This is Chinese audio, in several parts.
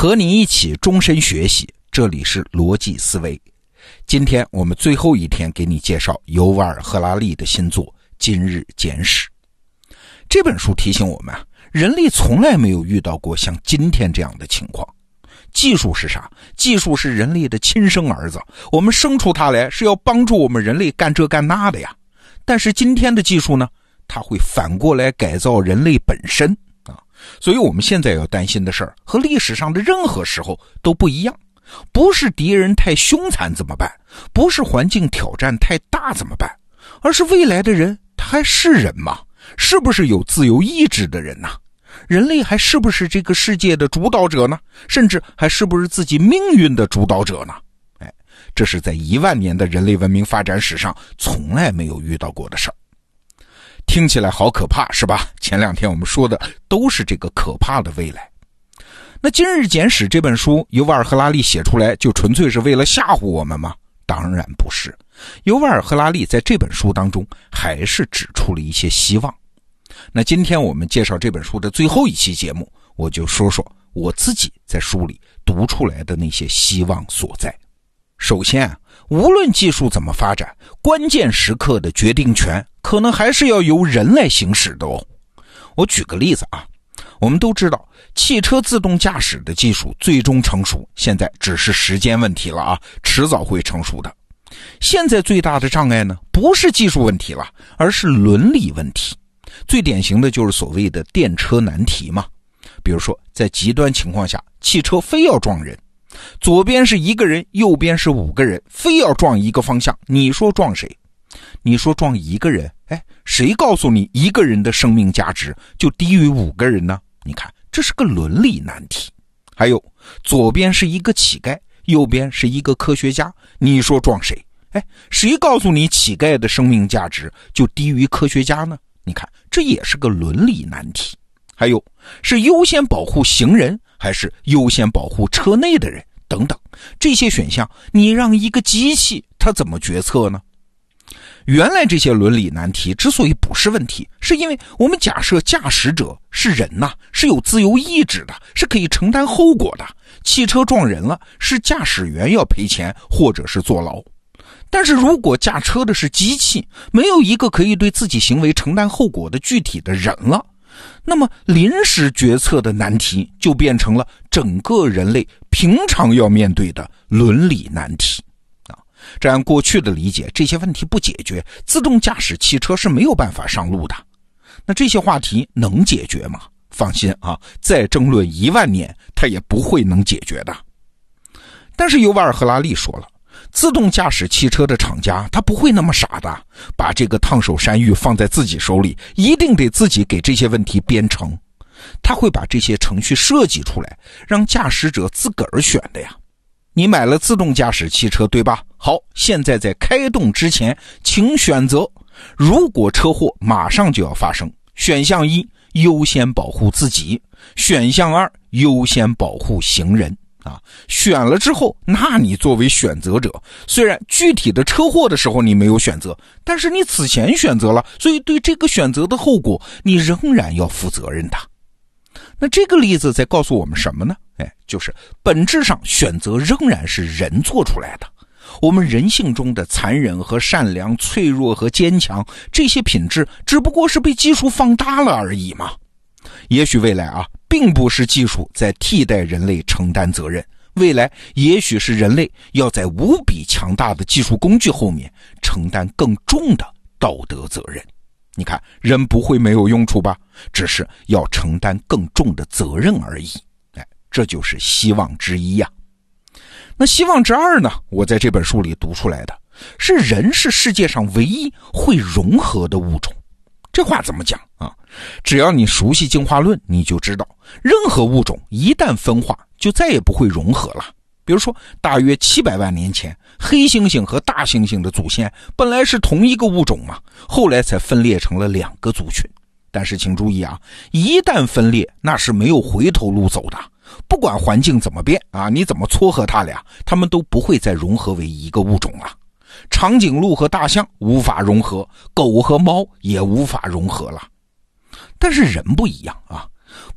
和你一起终身学习，这里是逻辑思维。今天我们最后一天给你介绍尤瓦尔·赫拉利的新作《今日简史》。这本书提醒我们啊，人类从来没有遇到过像今天这样的情况。技术是啥？技术是人类的亲生儿子，我们生出它来是要帮助我们人类干这干那的呀。但是今天的技术呢，它会反过来改造人类本身。所以我们现在要担心的事儿和历史上的任何时候都不一样。不是敌人太凶残怎么办？不是环境挑战太大怎么办？而是未来的人他还是人吗？是不是有自由意志的人呢？人类还是不是这个世界的主导者呢？甚至还是不是自己命运的主导者呢？哎，这是在一万年的人类文明发展史上从来没有遇到过的事儿。听起来好可怕，是吧？前两天我们说的都是这个可怕的未来。那《今日简史》这本书由瓦尔赫拉利写出来，就纯粹是为了吓唬我们吗？当然不是。尤瓦尔赫拉利在这本书当中还是指出了一些希望。那今天我们介绍这本书的最后一期节目，我就说说我自己在书里读出来的那些希望所在。首先，无论技术怎么发展，关键时刻的决定权可能还是要由人来行使的哦。我举个例子啊，我们都知道汽车自动驾驶的技术最终成熟，现在只是时间问题了啊，迟早会成熟的。现在最大的障碍呢，不是技术问题了，而是伦理问题。最典型的就是所谓的电车难题嘛，比如说在极端情况下，汽车非要撞人，左边是一个人，右边是五个人，非要撞一个方向，你说撞谁？你说撞一个人？哎，谁告诉你一个人的生命价值就低于五个人呢？你看，这是个伦理难题。还有，左边是一个乞丐，右边是一个科学家，你说撞谁？哎，谁告诉你乞丐的生命价值就低于科学家呢？你看，这也是个伦理难题。还有，是优先保护行人，还是优先保护车内的人？等等，这些选项，你让一个机器它怎么决策呢？原来这些伦理难题之所以不是问题，是因为我们假设驾驶者是人呐，是有自由意志的，是可以承担后果的。汽车撞人了，是驾驶员要赔钱，或者是坐牢。但是如果驾车的是机器，没有一个可以对自己行为承担后果的具体的人了，那么临时决策的难题就变成了整个人类平常要面对的伦理难题啊！这按过去的理解，这些问题不解决，自动驾驶汽车是没有办法上路的。那这些话题能解决吗？放心啊，再争论一万年，它也不会能解决的。但是尤瓦尔·赫拉利说了。自动驾驶汽车的厂家，他不会那么傻的，把这个烫手山芋放在自己手里，一定得自己给这些问题编程。他会把这些程序设计出来，让驾驶者自个儿选的呀。你买了自动驾驶汽车，对吧？好，现在在开动之前，请选择。如果车祸马上就要发生，选项一优先保护自己，选项二优先保护行人。啊，选了之后，那你作为选择者，虽然具体的车祸的时候你没有选择，但是你此前选择了，所以对这个选择的后果，你仍然要负责任的。那这个例子在告诉我们什么呢？哎，就是本质上选择仍然是人做出来的。我们人性中的残忍和善良、脆弱和坚强这些品质，只不过是被技术放大了而已嘛。也许未来啊。并不是技术在替代人类承担责任，未来也许是人类要在无比强大的技术工具后面承担更重的道德责任。你看，人不会没有用处吧？只是要承担更重的责任而已。哎，这就是希望之一呀。那希望之二呢？我在这本书里读出来的是，人是世界上唯一会融合的物种。这话怎么讲啊？只要你熟悉进化论，你就知道，任何物种一旦分化，就再也不会融合了。比如说，大约七百万年前，黑猩猩和大猩猩的祖先本来是同一个物种嘛，后来才分裂成了两个族群。但是请注意啊，一旦分裂，那是没有回头路走的。不管环境怎么变啊，你怎么撮合它俩，它们都不会再融合为一个物种了。长颈鹿和大象无法融合，狗和猫也无法融合了。但是人不一样啊，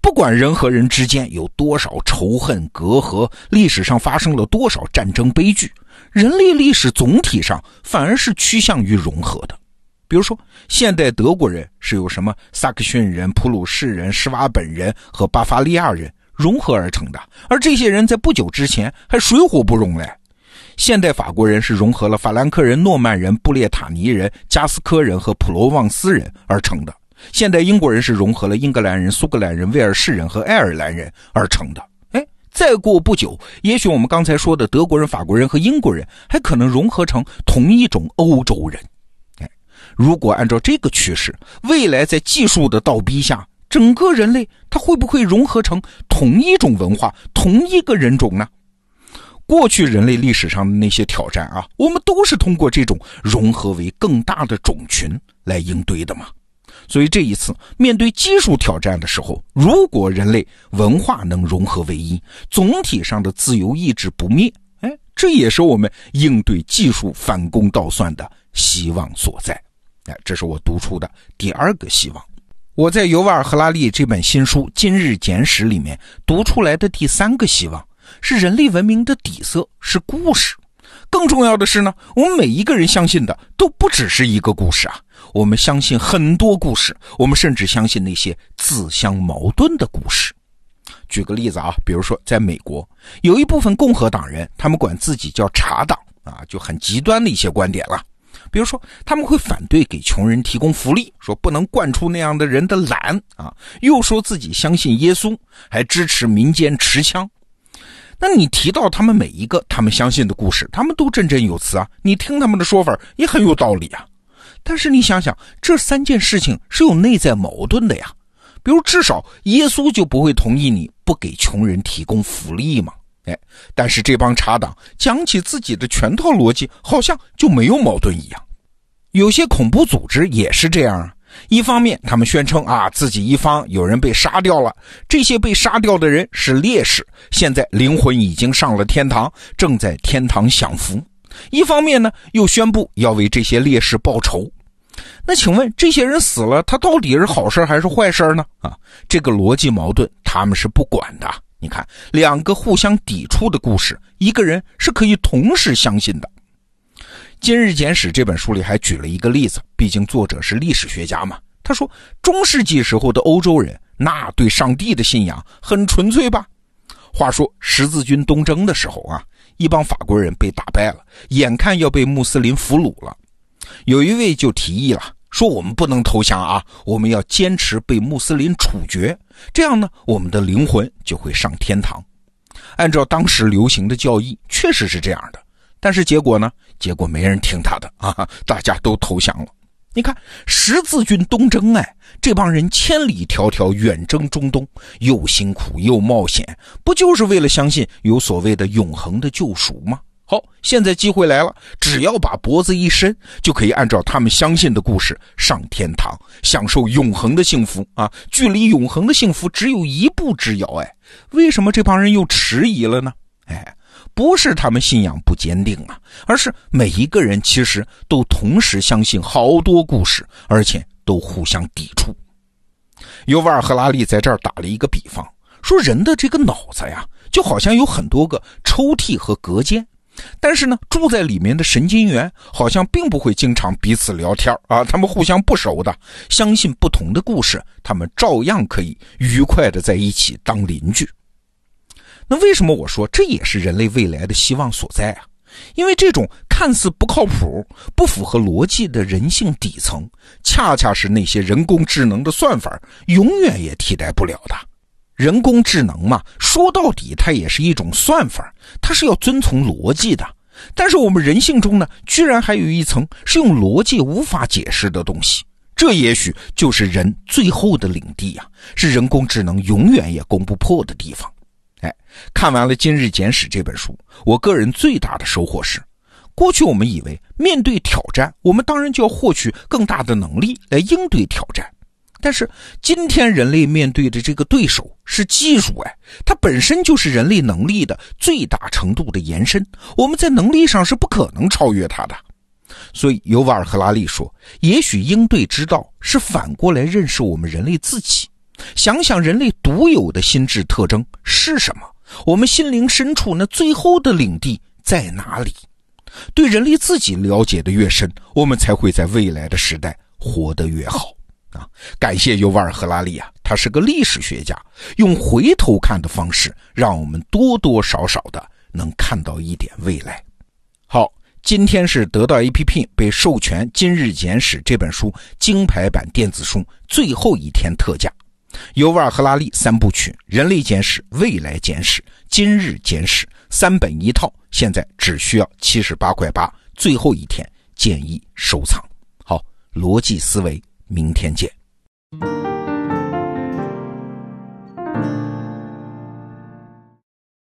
不管人和人之间有多少仇恨隔阂，历史上发生了多少战争悲剧，人类历史总体上反而是趋向于融合的。比如说，现代德国人是由什么萨克逊人、普鲁士人、施瓦本人和巴伐利亚人融合而成的，而这些人在不久之前还水火不容嘞。现代法国人是融合了法兰克人、诺曼人、布列塔尼人、加斯科人和普罗旺斯人而成的。现代英国人是融合了英格兰人、苏格兰人、威尔士人和爱尔兰人而成的。哎，再过不久，也许我们刚才说的德国人、法国人和英国人还可能融合成同一种欧洲人。哎如果按照这个趋势，未来在技术的倒逼下，整个人类它会不会融合成同一种文化、同一个人种呢？过去人类历史上的那些挑战啊，我们都是通过这种融合为更大的种群来应对的嘛。所以这一次面对技术挑战的时候，如果人类文化能融合为一，总体上的自由意志不灭，哎，这也是我们应对技术反攻倒算的希望所在。哎，这是我读出的第二个希望。我在尤瓦尔·赫拉利这本新书《今日简史》里面读出来的第三个希望是人类文明的底色是故事。更重要的是呢，我们每一个人相信的都不只是一个故事啊，我们相信很多故事，我们甚至相信那些自相矛盾的故事。举个例子啊，比如说在美国，有一部分共和党人，他们管自己叫茶党啊，就很极端的一些观点了。比如说，他们会反对给穷人提供福利，说不能惯出那样的人的懒啊，又说自己相信耶稣，还支持民间持枪。那你提到他们每一个他们相信的故事，他们都振振有词啊，你听他们的说法也很有道理啊。但是你想想，这三件事情是有内在矛盾的呀。比如，至少耶稣就不会同意你不给穷人提供福利嘛？哎，但是这帮茶党讲起自己的全套逻辑，好像就没有矛盾一样。有些恐怖组织也是这样啊。一方面，他们宣称啊，自己一方有人被杀掉了，这些被杀掉的人是烈士，现在灵魂已经上了天堂，正在天堂享福；一方面呢，又宣布要为这些烈士报仇。那请问，这些人死了，他到底是好事还是坏事呢？啊，这个逻辑矛盾他们是不管的。你看，两个互相抵触的故事，一个人是可以同时相信的。《今日简史》这本书里还举了一个例子，毕竟作者是历史学家嘛。他说，中世纪时候的欧洲人，那对上帝的信仰很纯粹吧？话说十字军东征的时候啊，一帮法国人被打败了，眼看要被穆斯林俘虏了，有一位就提议了。说我们不能投降啊！我们要坚持被穆斯林处决，这样呢，我们的灵魂就会上天堂。按照当时流行的教义，确实是这样的。但是结果呢？结果没人听他的啊！大家都投降了。你看十字军东征，哎，这帮人千里迢迢远征中东，又辛苦又冒险，不就是为了相信有所谓的永恒的救赎吗？好，现在机会来了，只要把脖子一伸，就可以按照他们相信的故事上天堂，享受永恒的幸福啊！距离永恒的幸福只有一步之遥，哎，为什么这帮人又迟疑了呢？哎，不是他们信仰不坚定啊，而是每一个人其实都同时相信好多故事，而且都互相抵触。尤瓦尔·赫拉利在这儿打了一个比方，说人的这个脑子呀，就好像有很多个抽屉和隔间。但是呢，住在里面的神经元好像并不会经常彼此聊天啊，他们互相不熟的，相信不同的故事，他们照样可以愉快的在一起当邻居。那为什么我说这也是人类未来的希望所在啊？因为这种看似不靠谱、不符合逻辑的人性底层，恰恰是那些人工智能的算法永远也替代不了的。人工智能嘛，说到底它也是一种算法，它是要遵从逻辑的。但是我们人性中呢，居然还有一层是用逻辑无法解释的东西，这也许就是人最后的领地呀，是人工智能永远也攻不破的地方。看完了《今日简史》这本书，我个人最大的收获是，过去我们以为面对挑战，我们当然就要获取更大的能力来应对挑战。但是今天人类面对的这个对手是技术，哎，它本身就是人类能力的最大程度的延伸，我们在能力上是不可能超越它的。所以尤瓦尔·赫拉利说，也许应对之道是反过来认识我们人类自己。想想人类独有的心智特征是什么？我们心灵深处那最后的领地在哪里？对人类自己了解的越深，我们才会在未来的时代活得越好啊！感谢尤瓦尔·赫拉利啊，他是个历史学家，用回头看的方式，让我们多多少少的能看到一点未来。好，今天是得到 APP 被授权《今日简史》这本书金牌版电子书最后一天特价，尤瓦尔·赫拉利三部曲《人类简史》《未来简史》《今日简史》三本一套。现在只需要七十八块八，最后一天建议收藏。好，逻辑思维，明天见。